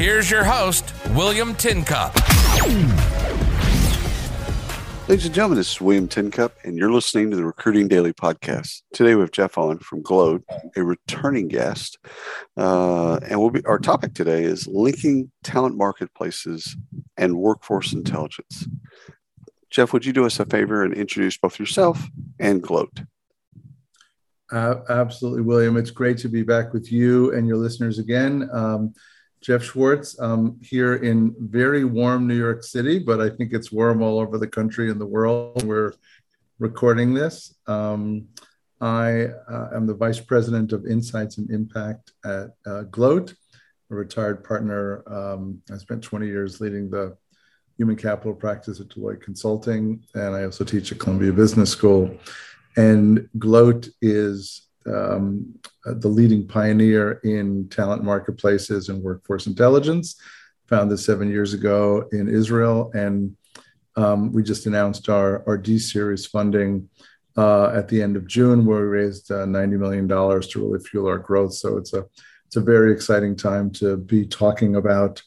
Here's your host, William Tincup. Ladies and gentlemen, this is William Tincup, and you're listening to the Recruiting Daily Podcast. Today we have Jeff on from Gloat, a returning guest. Uh, and we'll be, our topic today is linking talent marketplaces and workforce intelligence. Jeff, would you do us a favor and introduce both yourself and Gloat? Uh, absolutely, William. It's great to be back with you and your listeners again. Um, Jeff Schwartz um, here in very warm New York City, but I think it's warm all over the country and the world. We're recording this. Um, I uh, am the Vice President of Insights and Impact at uh, Gloat, a retired partner. Um, I spent 20 years leading the human capital practice at Deloitte Consulting, and I also teach at Columbia Business School. And Gloat is um, the leading pioneer in talent marketplaces and workforce intelligence. Founded seven years ago in Israel, and um, we just announced our, our D series funding uh, at the end of June, where we raised uh, $90 million to really fuel our growth. So it's a it's a very exciting time to be talking about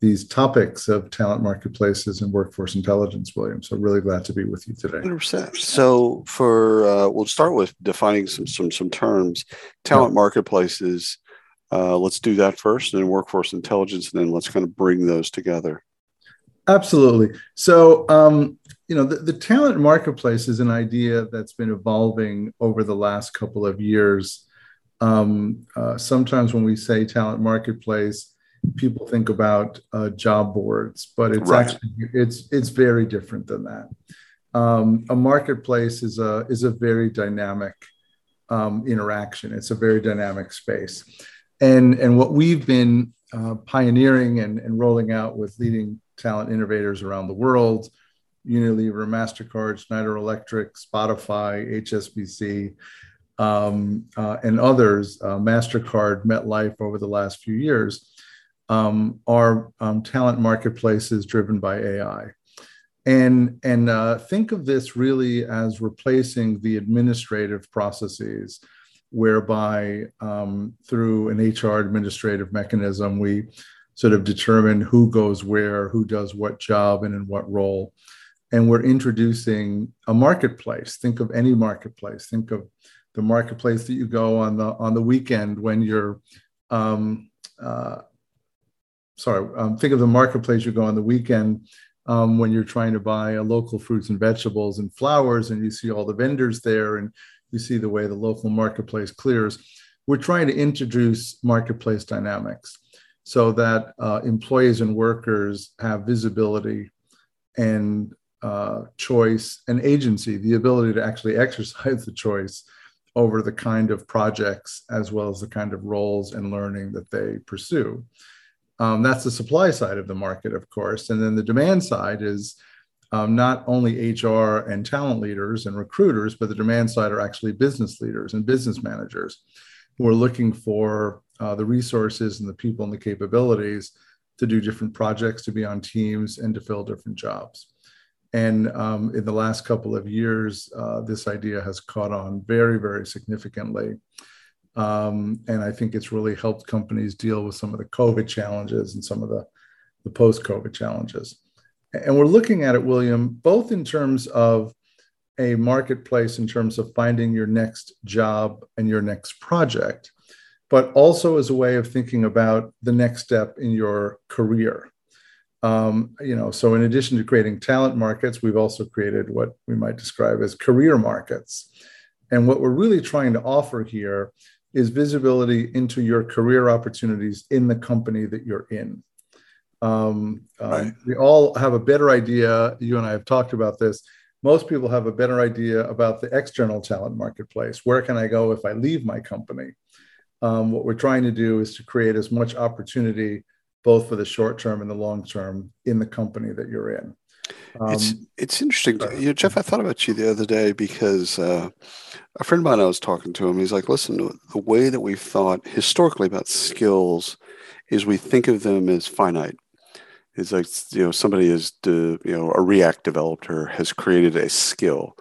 these topics of talent marketplaces and workforce intelligence, William. So really glad to be with you today. 100%. So for uh, we'll start with defining some some some terms. Talent yeah. marketplaces. Uh, let's do that first, and then workforce intelligence, and then let's kind of bring those together. Absolutely. So um, you know the, the talent marketplace is an idea that's been evolving over the last couple of years. Um, uh, sometimes when we say talent marketplace, people think about uh, job boards, but it's right. actually it's it's very different than that. Um, a marketplace is a is a very dynamic um, interaction. It's a very dynamic space, and and what we've been uh, pioneering and, and rolling out with leading talent innovators around the world, Unilever, Mastercard, Schneider Electric, Spotify, HSBC. Um, uh, and others, uh, MasterCard, MetLife over the last few years, um, are um, talent marketplaces driven by AI. And, and uh, think of this really as replacing the administrative processes whereby um, through an HR administrative mechanism, we sort of determine who goes where, who does what job, and in what role. And we're introducing a marketplace. Think of any marketplace. Think of the marketplace that you go on the on the weekend when you're um, uh, sorry, um, think of the marketplace you go on the weekend um, when you're trying to buy local fruits and vegetables and flowers, and you see all the vendors there, and you see the way the local marketplace clears. We're trying to introduce marketplace dynamics so that uh, employees and workers have visibility and uh, choice and agency, the ability to actually exercise the choice over the kind of projects as well as the kind of roles and learning that they pursue. Um, that's the supply side of the market, of course. And then the demand side is um, not only HR and talent leaders and recruiters, but the demand side are actually business leaders and business managers who are looking for uh, the resources and the people and the capabilities to do different projects, to be on teams, and to fill different jobs. And um, in the last couple of years, uh, this idea has caught on very, very significantly. Um, and I think it's really helped companies deal with some of the COVID challenges and some of the, the post COVID challenges. And we're looking at it, William, both in terms of a marketplace, in terms of finding your next job and your next project, but also as a way of thinking about the next step in your career. Um, you know, so in addition to creating talent markets, we've also created what we might describe as career markets. And what we're really trying to offer here is visibility into your career opportunities in the company that you're in. Um, um, right. We all have a better idea. You and I have talked about this. Most people have a better idea about the external talent marketplace. Where can I go if I leave my company? Um, what we're trying to do is to create as much opportunity both for the short term and the long term in the company that you're in. Um, it's it's interesting, you know, Jeff. I thought about you the other day because uh, a friend of mine I was talking to him. He's like, "Listen, the way that we've thought historically about skills is we think of them as finite. It's like you know somebody is the you know a React developer has created a skill."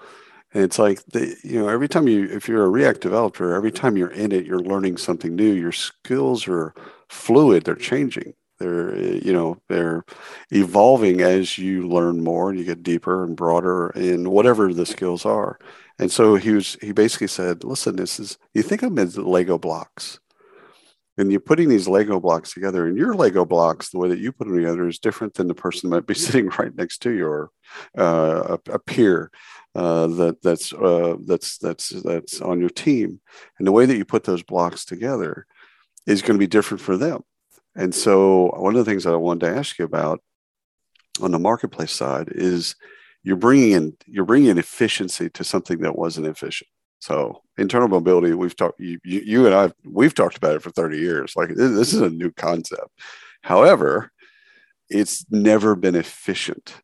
And it's like the, you know every time you if you're a React developer, every time you're in it, you're learning something new. Your skills are fluid; they're changing. They're you know they're evolving as you learn more and you get deeper and broader in whatever the skills are. And so he was he basically said, "Listen, this is you think of them as Lego blocks." and you're putting these Lego blocks together, and your Lego blocks, the way that you put them together, is different than the person that might be sitting right next to you or uh, a, a, peer uh, that that's uh, that's that's that's on your team, and the way that you put those blocks together is going to be different for them. And so, one of the things that I wanted to ask you about on the marketplace side is you're bringing in you're bringing in efficiency to something that wasn't efficient. So internal mobility, we've talked you, you and I we've talked about it for 30 years. Like this is a new concept. However, it's never been efficient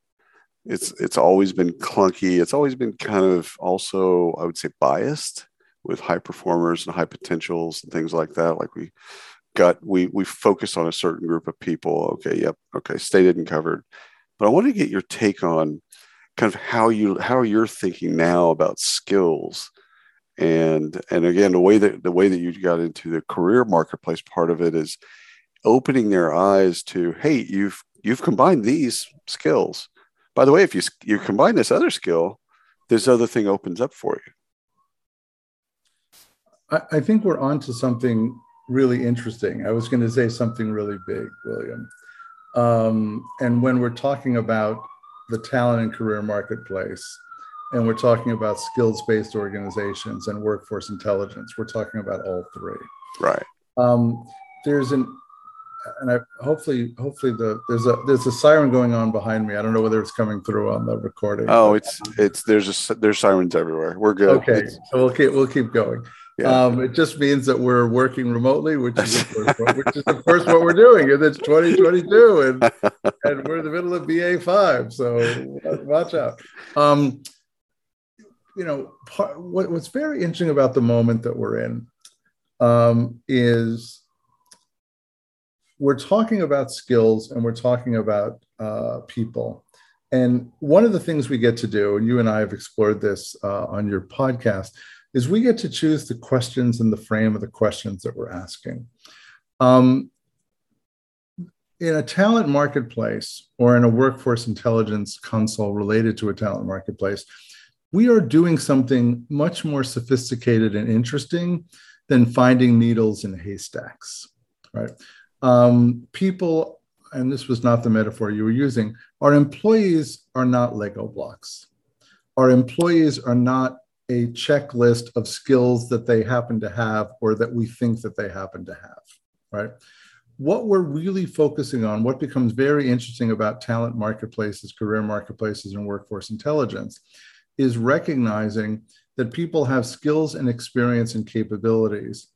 it's it's always been clunky. It's always been kind of also, I would say, biased with high performers and high potentials and things like that. Like we got we we focus on a certain group of people. Okay, yep, okay, stated and covered. But I want to get your take on kind of how you how you're thinking now about skills and and again the way that the way that you got into the career marketplace part of it is opening their eyes to hey you've you've combined these skills by the way, if you you combine this other skill, this other thing opens up for you. I, I think we're on to something really interesting. I was going to say something really big, William. Um, and when we're talking about the talent and career marketplace, and we're talking about skills based organizations and workforce intelligence, we're talking about all three. Right. Um, there's an and I hopefully hopefully the there's a there's a siren going on behind me. I don't know whether it's coming through on the recording. Oh, it's it's there's a, there's sirens everywhere. We're good. Okay, it's, so we'll keep we'll keep going. Yeah. Um, it just means that we're working remotely, which is of course what, which is of course what we're doing, and it's 2022, and and we're in the middle of BA five, so watch out. Um, you know, part, what, what's very interesting about the moment that we're in um, is we're talking about skills and we're talking about uh, people. And one of the things we get to do, and you and I have explored this uh, on your podcast, is we get to choose the questions and the frame of the questions that we're asking. Um, in a talent marketplace or in a workforce intelligence console related to a talent marketplace, we are doing something much more sophisticated and interesting than finding needles in haystacks, right? um, people, and this was not the metaphor you were using, our employees are not Lego blocks. Our employees are not a checklist of skills that they happen to have or that we think that they happen to have, right? What we're really focusing on, what becomes very interesting about talent marketplaces, career marketplaces, and workforce intelligence is recognizing that people have skills and experience and capabilities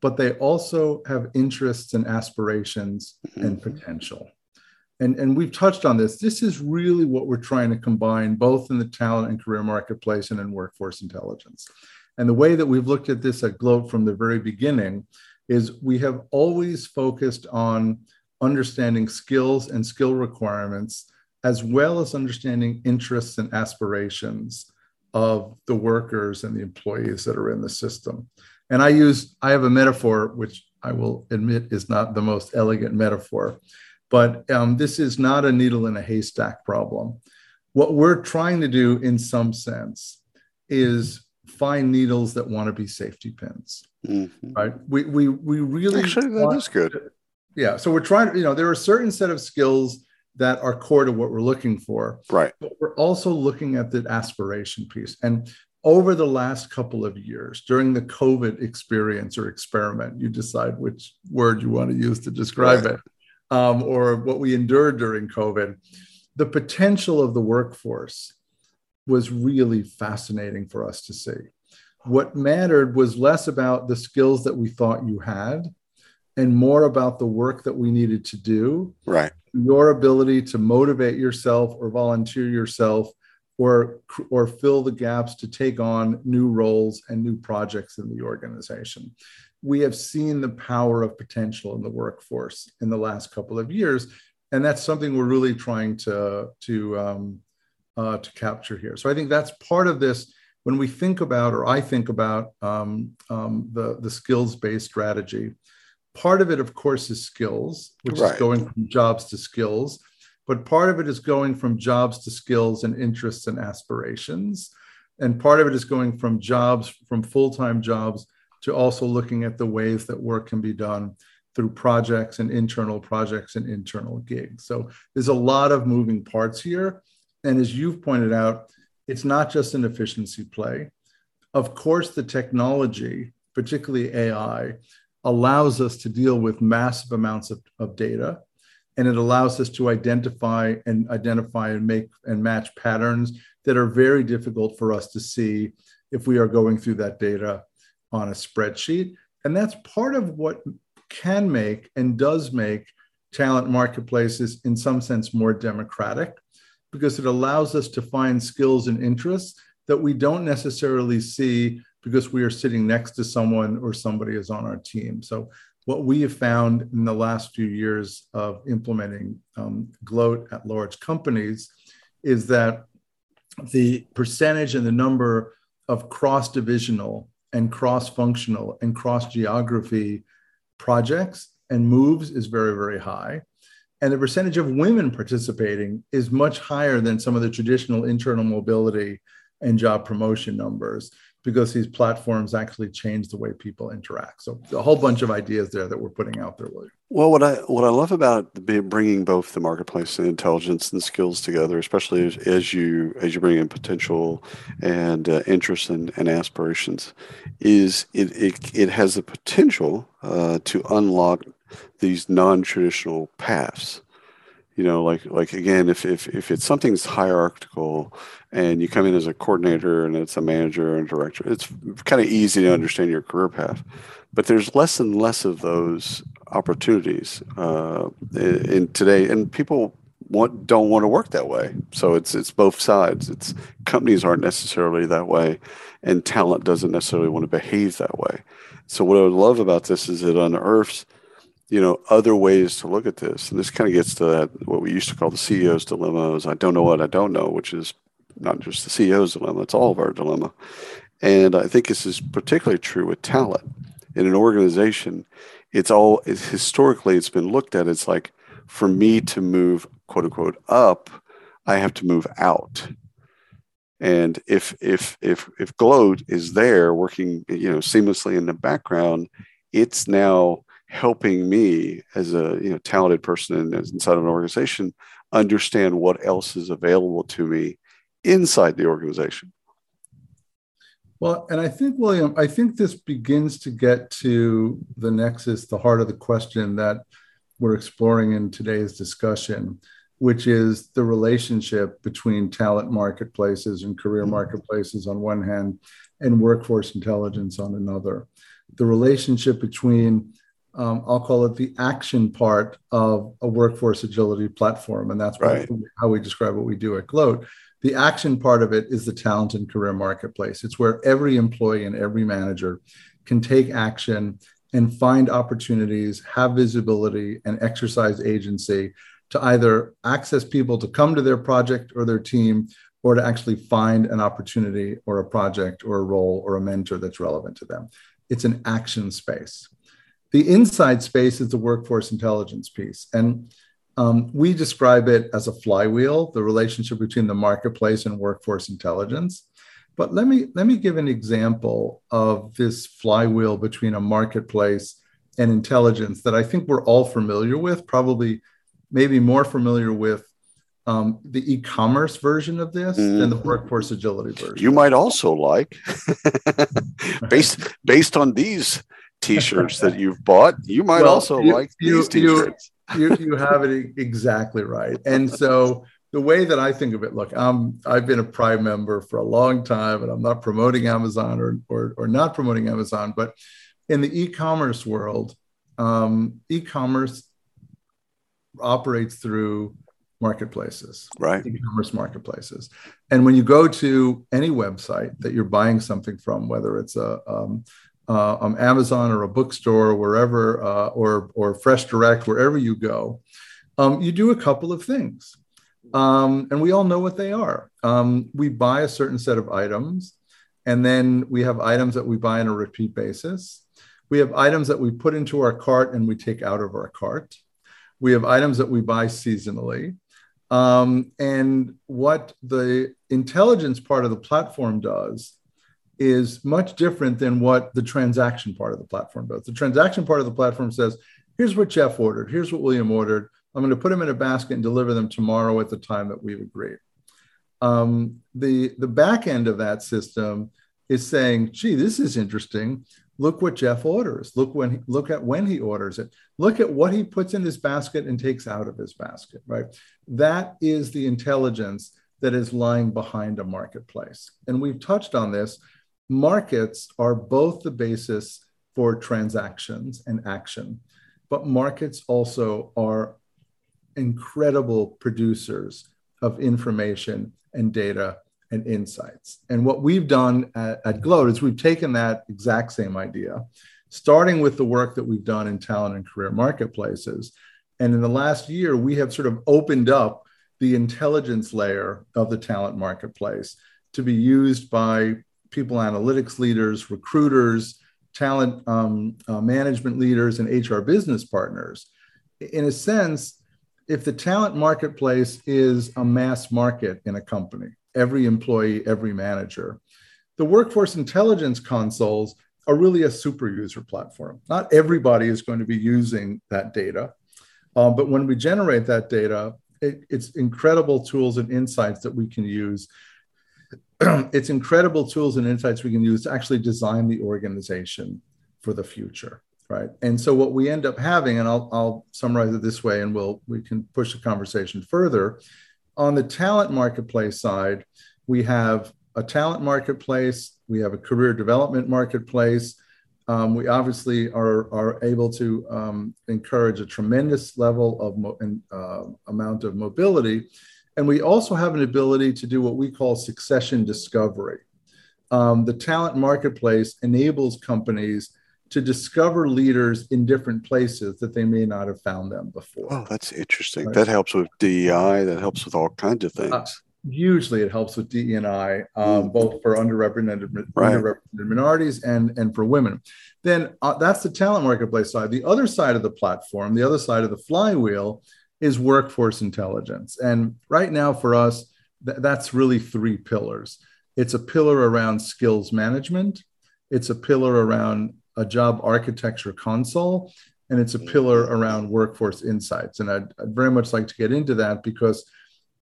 but they also have interests and aspirations mm-hmm. and potential. And, and we've touched on this. This is really what we're trying to combine both in the talent and career marketplace and in workforce intelligence. And the way that we've looked at this at Gloat from the very beginning is we have always focused on understanding skills and skill requirements, as well as understanding interests and aspirations of the workers and the employees that are in the system. And I use, I have a metaphor, which I will admit is not the most elegant metaphor, but um, this is not a needle in a haystack problem. What we're trying to do, in some sense, is find needles that want to be safety pins. Mm-hmm. Right? We, we, we really actually that is good. To, yeah. So we're trying, to, you know, there are a certain set of skills that are core to what we're looking for. Right. But we're also looking at the aspiration piece. And over the last couple of years during the COVID experience or experiment, you decide which word you want to use to describe right. it, um, or what we endured during COVID, the potential of the workforce was really fascinating for us to see. What mattered was less about the skills that we thought you had and more about the work that we needed to do. Right. Your ability to motivate yourself or volunteer yourself or or fill the gaps to take on new roles and new projects in the organization. We have seen the power of potential in the workforce in the last couple of years, and that's something we're really trying to to um, uh, to capture here. So I think that's part of this. When we think about, or I think about um, um, the the skills based strategy, part of it, of course, is skills, which right. is going from jobs to skills but part of it is going from jobs to skills and interests and aspirations. And part of it is going from jobs, from full time jobs, to also looking at the ways that work can be done through projects and internal projects and internal gigs. So there's a lot of moving parts here. And as you've pointed out, it's not just an efficiency play. Of course, the technology, particularly AI, allows us to deal with massive amounts of, of data and it allows us to identify and identify and make and match patterns that are very difficult for us to see if we are going through that data on a spreadsheet. And that's part of what can make and does make talent marketplaces in some sense more democratic because it allows us to find skills and interests that we don't necessarily see because we are sitting next to someone or somebody is on our team. So what we have found in the last few years of implementing um, gloat at large companies is that the percentage and the number of cross divisional and cross functional and cross geography projects and moves is very, very high. And the percentage of women participating is much higher than some of the traditional internal mobility and job promotion numbers because these platforms actually change the way people interact. So a whole bunch of ideas there that we're putting out there. William. Well, what I what I love about bringing both the marketplace and intelligence and skills together, especially as, as you as you bring in potential and uh, interests and, and aspirations, is it it, it has the potential uh, to unlock these non-traditional paths you know like like again if if, if it's something's hierarchical and you come in as a coordinator and it's a manager and director it's kind of easy to understand your career path. But there's less and less of those opportunities uh, in today and people want don't want to work that way. So it's it's both sides. It's companies aren't necessarily that way and talent doesn't necessarily want to behave that way. So what i love about this is it unearths you know other ways to look at this. And this kind of gets to that what we used to call the ceo's dilemma is i don't know what i don't know which is not just the ceo's dilemma it's all of our dilemma. And i think this is particularly true with talent. In an organization it's all it's, historically it's been looked at it's like for me to move quote unquote up i have to move out. And if if if if gloat is there working you know seamlessly in the background it's now helping me as a you know talented person inside of an organization understand what else is available to me inside the organization well and i think william i think this begins to get to the nexus the heart of the question that we're exploring in today's discussion which is the relationship between talent marketplaces and career mm-hmm. marketplaces on one hand and workforce intelligence on another the relationship between um, I'll call it the action part of a workforce agility platform. And that's right. how we describe what we do at Gloat. The action part of it is the talent and career marketplace. It's where every employee and every manager can take action and find opportunities, have visibility, and exercise agency to either access people to come to their project or their team, or to actually find an opportunity or a project or a role or a mentor that's relevant to them. It's an action space. The inside space is the workforce intelligence piece. And um, we describe it as a flywheel, the relationship between the marketplace and workforce intelligence. But let me let me give an example of this flywheel between a marketplace and intelligence that I think we're all familiar with, probably maybe more familiar with um, the e-commerce version of this mm. than the workforce agility version. You might also like, based based on these t-shirts that you've bought. You might well, also you, like you, these t-shirts. You, you, have it exactly right. And so the way that I think of it, look, I'm I've been a Prime member for a long time, and I'm not promoting Amazon or or, or not promoting Amazon, but in the e-commerce world, um, e-commerce operates through marketplaces, right? E-commerce marketplaces, and when you go to any website that you're buying something from, whether it's a um, uh, um, Amazon or a bookstore, or wherever, uh, or or Fresh Direct, wherever you go, um, you do a couple of things, um, and we all know what they are. Um, we buy a certain set of items, and then we have items that we buy on a repeat basis. We have items that we put into our cart and we take out of our cart. We have items that we buy seasonally. Um, and what the intelligence part of the platform does is much different than what the transaction part of the platform does. The transaction part of the platform says, here's what Jeff ordered, here's what William ordered. I'm going to put them in a basket and deliver them tomorrow at the time that we've agreed. Um, the, the back end of that system is saying, gee, this is interesting. Look what Jeff orders. Look when he, look at when he orders it. Look at what he puts in his basket and takes out of his basket, right? That is the intelligence that is lying behind a marketplace. And we've touched on this. Markets are both the basis for transactions and action, but markets also are incredible producers of information and data and insights. And what we've done at, at Gloat is we've taken that exact same idea, starting with the work that we've done in talent and career marketplaces. And in the last year, we have sort of opened up the intelligence layer of the talent marketplace to be used by people analytics leaders, recruiters, talent um, uh, management leaders, and HR business partners. In a sense, if the talent marketplace is a mass market in a company, every employee, every manager. The workforce intelligence consoles are really a super user platform. Not everybody is going to be using that data, um, but when we generate that data, it, it's incredible tools and insights that we can use. it's incredible tools and insights we can use to actually design the organization for the future right and so what we end up having and I'll, I'll summarize it this way and we'll we can push the conversation further on the talent marketplace side, we have a talent marketplace, we have a career development marketplace. Um, we obviously are, are able to um, encourage a tremendous level of mo- and, uh, amount of mobility. And we also have an ability to do what we call succession discovery. Um, the talent marketplace enables companies to discover leaders in different places that they may not have found them before. Oh, that's interesting. Right. That helps with DEI. That helps with all kinds of things. Uh, usually, it helps with DEI, um, mm. both for underrepresented, right. underrepresented minorities and and for women. Then uh, that's the talent marketplace side. The other side of the platform, the other side of the flywheel, is workforce intelligence. And right now, for us, th- that's really three pillars. It's a pillar around skills management. It's a pillar around a job architecture console, and it's a pillar around workforce insights. And I'd, I'd very much like to get into that because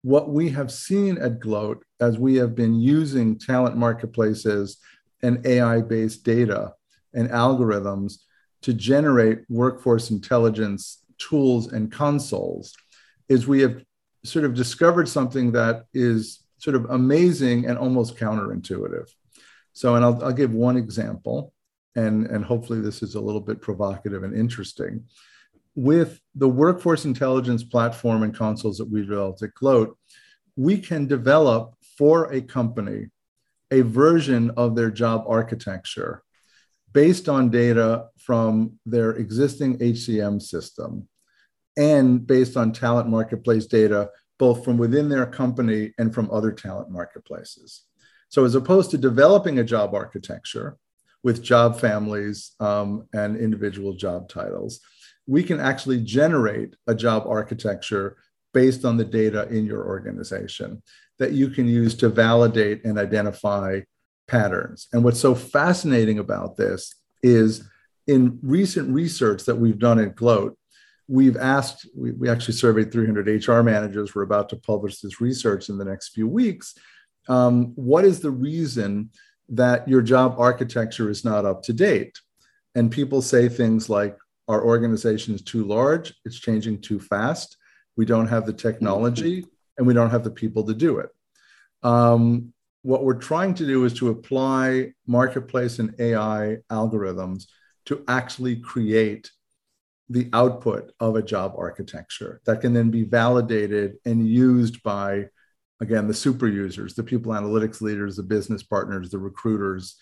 what we have seen at Gloat as we have been using talent marketplaces and AI based data and algorithms to generate workforce intelligence tools and consoles is we have sort of discovered something that is sort of amazing and almost counterintuitive. So, and I'll, I'll give one example and, and hopefully this is a little bit provocative and interesting. With the workforce intelligence platform and consoles that we developed at Gloat, we can develop for a company a version of their job architecture based on data from their existing HCM system and based on talent marketplace data, both from within their company and from other talent marketplaces. So, as opposed to developing a job architecture, with job families um, and individual job titles. We can actually generate a job architecture based on the data in your organization that you can use to validate and identify patterns. And what's so fascinating about this is in recent research that we've done at Gloat, we've asked, we, we actually surveyed 300 HR managers. We're about to publish this research in the next few weeks. Um, what is the reason that your job architecture is not up to date. And people say things like, our organization is too large, it's changing too fast, we don't have the technology, and we don't have the people to do it. Um, what we're trying to do is to apply marketplace and AI algorithms to actually create the output of a job architecture that can then be validated and used by again the super users the people analytics leaders the business partners the recruiters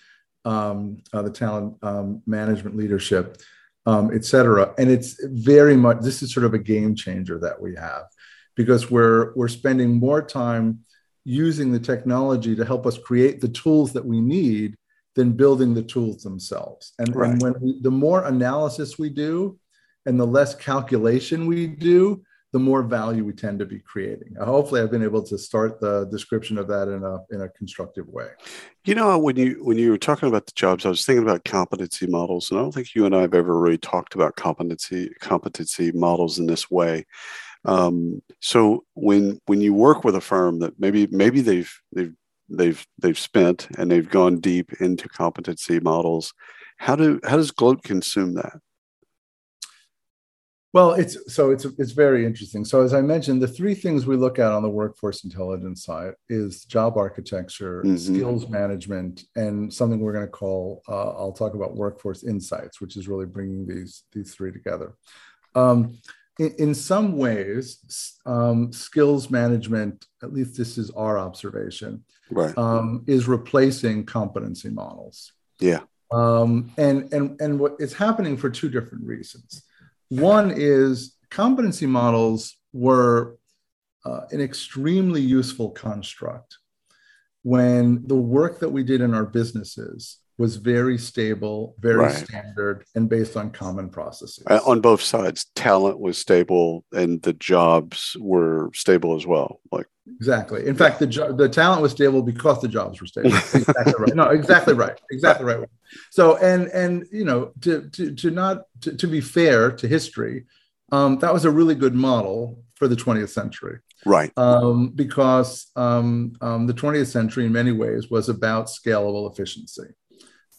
um, uh, the talent um, management leadership um, et cetera. And it's very much this is sort of a game changer that we have because we're we're spending more time using the technology to help us create the tools that we need than building the tools themselves and, right. and when we, the more analysis we do and the less calculation we do the more value we tend to be creating. Uh, hopefully, I've been able to start the description of that in a in a constructive way. You know, when you when you were talking about the jobs, I was thinking about competency models, and I don't think you and I have ever really talked about competency competency models in this way. Um, so when when you work with a firm that maybe maybe they've they've they've they've spent and they've gone deep into competency models, how do how does Gloat consume that? Well, it's so it's it's very interesting. So as I mentioned, the three things we look at on the workforce intelligence side is job architecture, mm-hmm. skills management, and something we're going to call uh, I'll talk about workforce insights, which is really bringing these these three together. Um, in, in, some ways, um, skills management, at least this is our observation, right. um, is replacing competency models. Yeah. Um, and and and what is happening for two different reasons. One is competency models were uh, an extremely useful construct when the work that we did in our businesses was very stable, very right. standard, and based on common processes. Uh, on both sides, talent was stable, and the jobs were stable as well. Like exactly. In fact, the jo- the talent was stable because the jobs were stable. exactly right. No, exactly right. Exactly right. So, and and you know, to to to not to, to be fair to history, um, that was a really good model for the 20th century. Right. Um, because um, um, the 20th century, in many ways, was about scalable efficiency.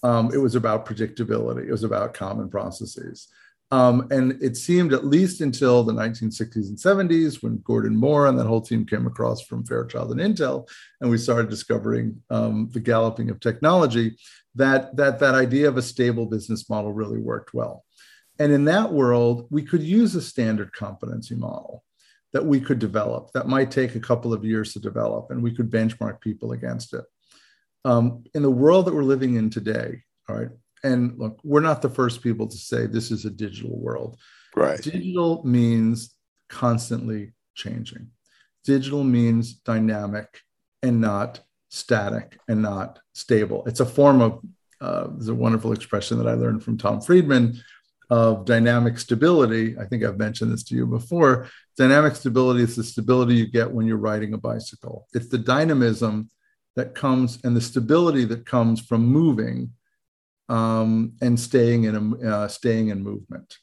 Um, it was about predictability. It was about common processes. Um, and it seemed, at least until the 1960s and 70s, when Gordon Moore and that whole team came across from Fairchild and Intel, and we started discovering um, the galloping of technology, that, that that idea of a stable business model really worked well. And in that world, we could use a standard competency model that we could develop that might take a couple of years to develop, and we could benchmark people against it um, in the world that we're living in today, all right, and look, we're not the first people to say this is a digital world. Right. Digital means constantly changing. Digital means dynamic and not static and not stable. It's a form of, uh, there's a wonderful expression that I learned from Tom Friedman of dynamic stability. I think I've mentioned this to you before. Dynamic stability is the stability you get when you're riding a bicycle, it's the dynamism that comes and the stability that comes from moving um, and staying in a, uh, staying in movement.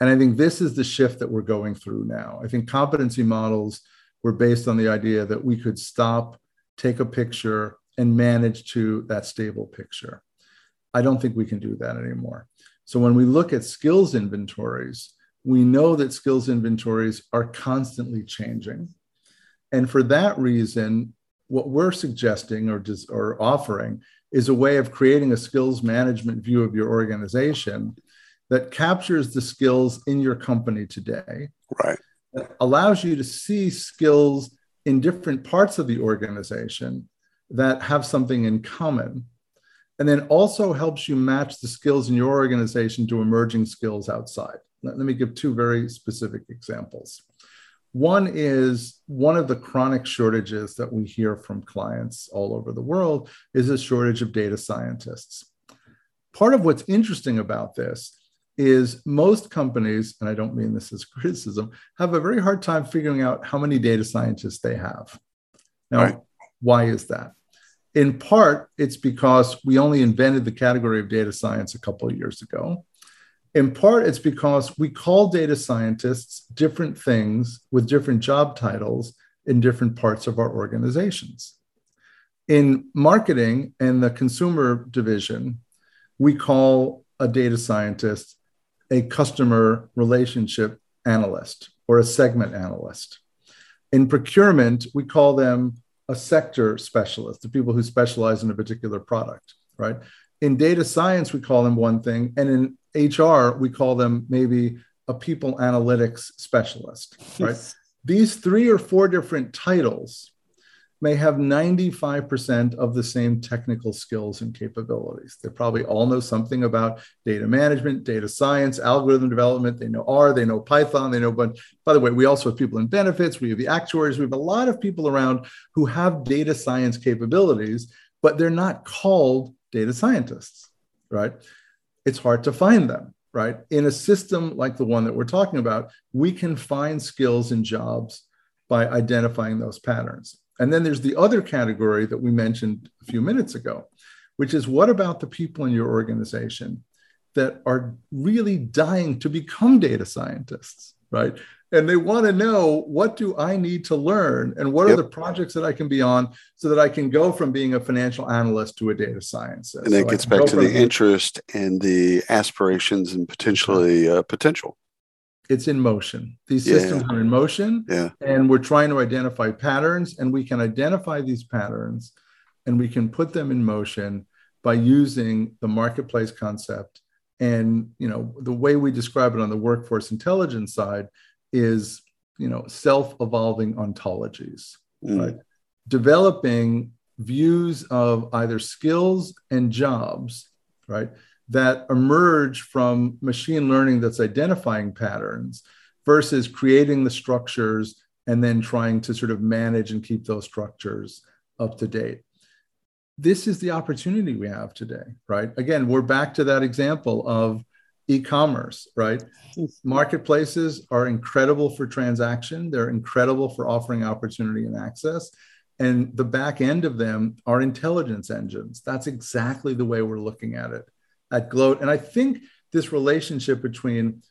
And I think this is the shift that we're going through now. I think competency models were based on the idea that we could stop, take a picture, and manage to that stable picture. I don't think we can do that anymore. So when we look at skills inventories, we know that skills inventories are constantly changing. And for that reason, what we're suggesting or, or offering is a way of creating a skills management view of your organization that captures the skills in your company today. Right. allows you to see skills in different parts of the organization that have something in common. And then also helps you match the skills in your organization to emerging skills outside. Let, let me give two very specific examples. One is one of the chronic shortages that we hear from clients all over the world is a shortage of data scientists. Part of what's interesting about this is most companies, and I don't mean this as criticism, have a very hard time figuring out how many data scientists they have. Now, right. why is that? In part, it's because we only invented the category of data science a couple of years ago. In part, it's because we call data scientists different things with different job titles in different parts of our organizations. In marketing and the consumer division, we call a data scientist a customer relationship analyst or a segment analyst. In procurement, we call them a sector specialist, the people who specialize in a particular product, right? In data science, we call them one thing, and in HR, we call them maybe a people analytics specialist, right? These three or four different titles may have 95% of the same technical skills and capabilities. They probably all know something about data management, data science, algorithm development. They know R, they know Python, they know, but by the way, we also have people in benefits, we have the actuaries, we have a lot of people around who have data science capabilities, but they're not called data scientists, right? It's hard to find them right? In a system like the one that we're talking about, we can find skills and jobs by identifying those patterns. And then there's the other category that we mentioned a few minutes ago, which is what about the people in your organization that are really dying to become data scientists, right? And they want to know what do i need to learn and what yep. are the projects that i can be on so that i can go from being a financial analyst to a data scientist and that so gets back to the interest and the aspirations and potentially uh, potential it's in motion these yeah. systems are in motion yeah. and we're trying to identify patterns and we can identify these patterns and we can put them in motion by using the marketplace concept and you know the way we describe it on the workforce intelligence side is you know self-evolving ontologies mm. right? Developing views of either skills and jobs right that emerge from machine learning that's identifying patterns versus creating the structures and then trying to sort of manage and keep those structures up to date. This is the opportunity we have today right? Again we're back to that example of e-commerce right? Marketplaces are incredible for transaction. They're incredible for offering opportunity and access. And the back end of them are intelligence engines. That's exactly the way we're looking at it at gloat. And i think this relationship between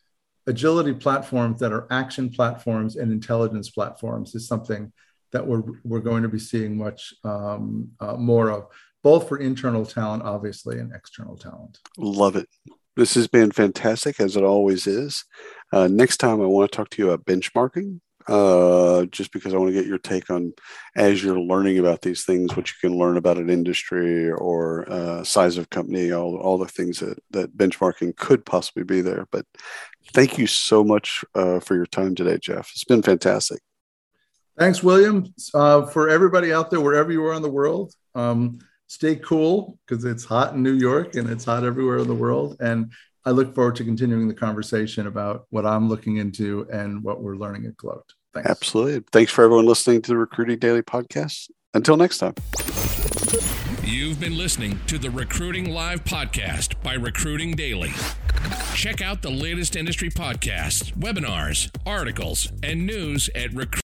agility platforms that are action platforms and intelligence platforms is something that we're, we're going to be seeing much um, uh, more of both for internal talent obviously and external talent. Love it this has been fantastic, as it always is. Uh, next time, I want to talk to you about benchmarking, uh, just because I want to get your take on as you're learning about these things, what you can learn about an industry or uh, size of company, all, all the things that, that benchmarking could possibly be there. But thank you so much uh, for your time today, Jeff. It's been fantastic. Thanks, William. Uh, for everybody out there, wherever you are in the world, um, stay cool because it's hot in New York and it's hot everywhere in the world. And I look forward to continuing the conversation about what I'm looking into and what we're learning at Gloat. Thanks. Absolutely. Thanks for everyone listening to the Recruiting Daily podcast. Until next time. You've been listening to the Recruiting Live podcast by Recruiting Daily. Check out the latest industry podcasts, webinars, articles, and news at recruiting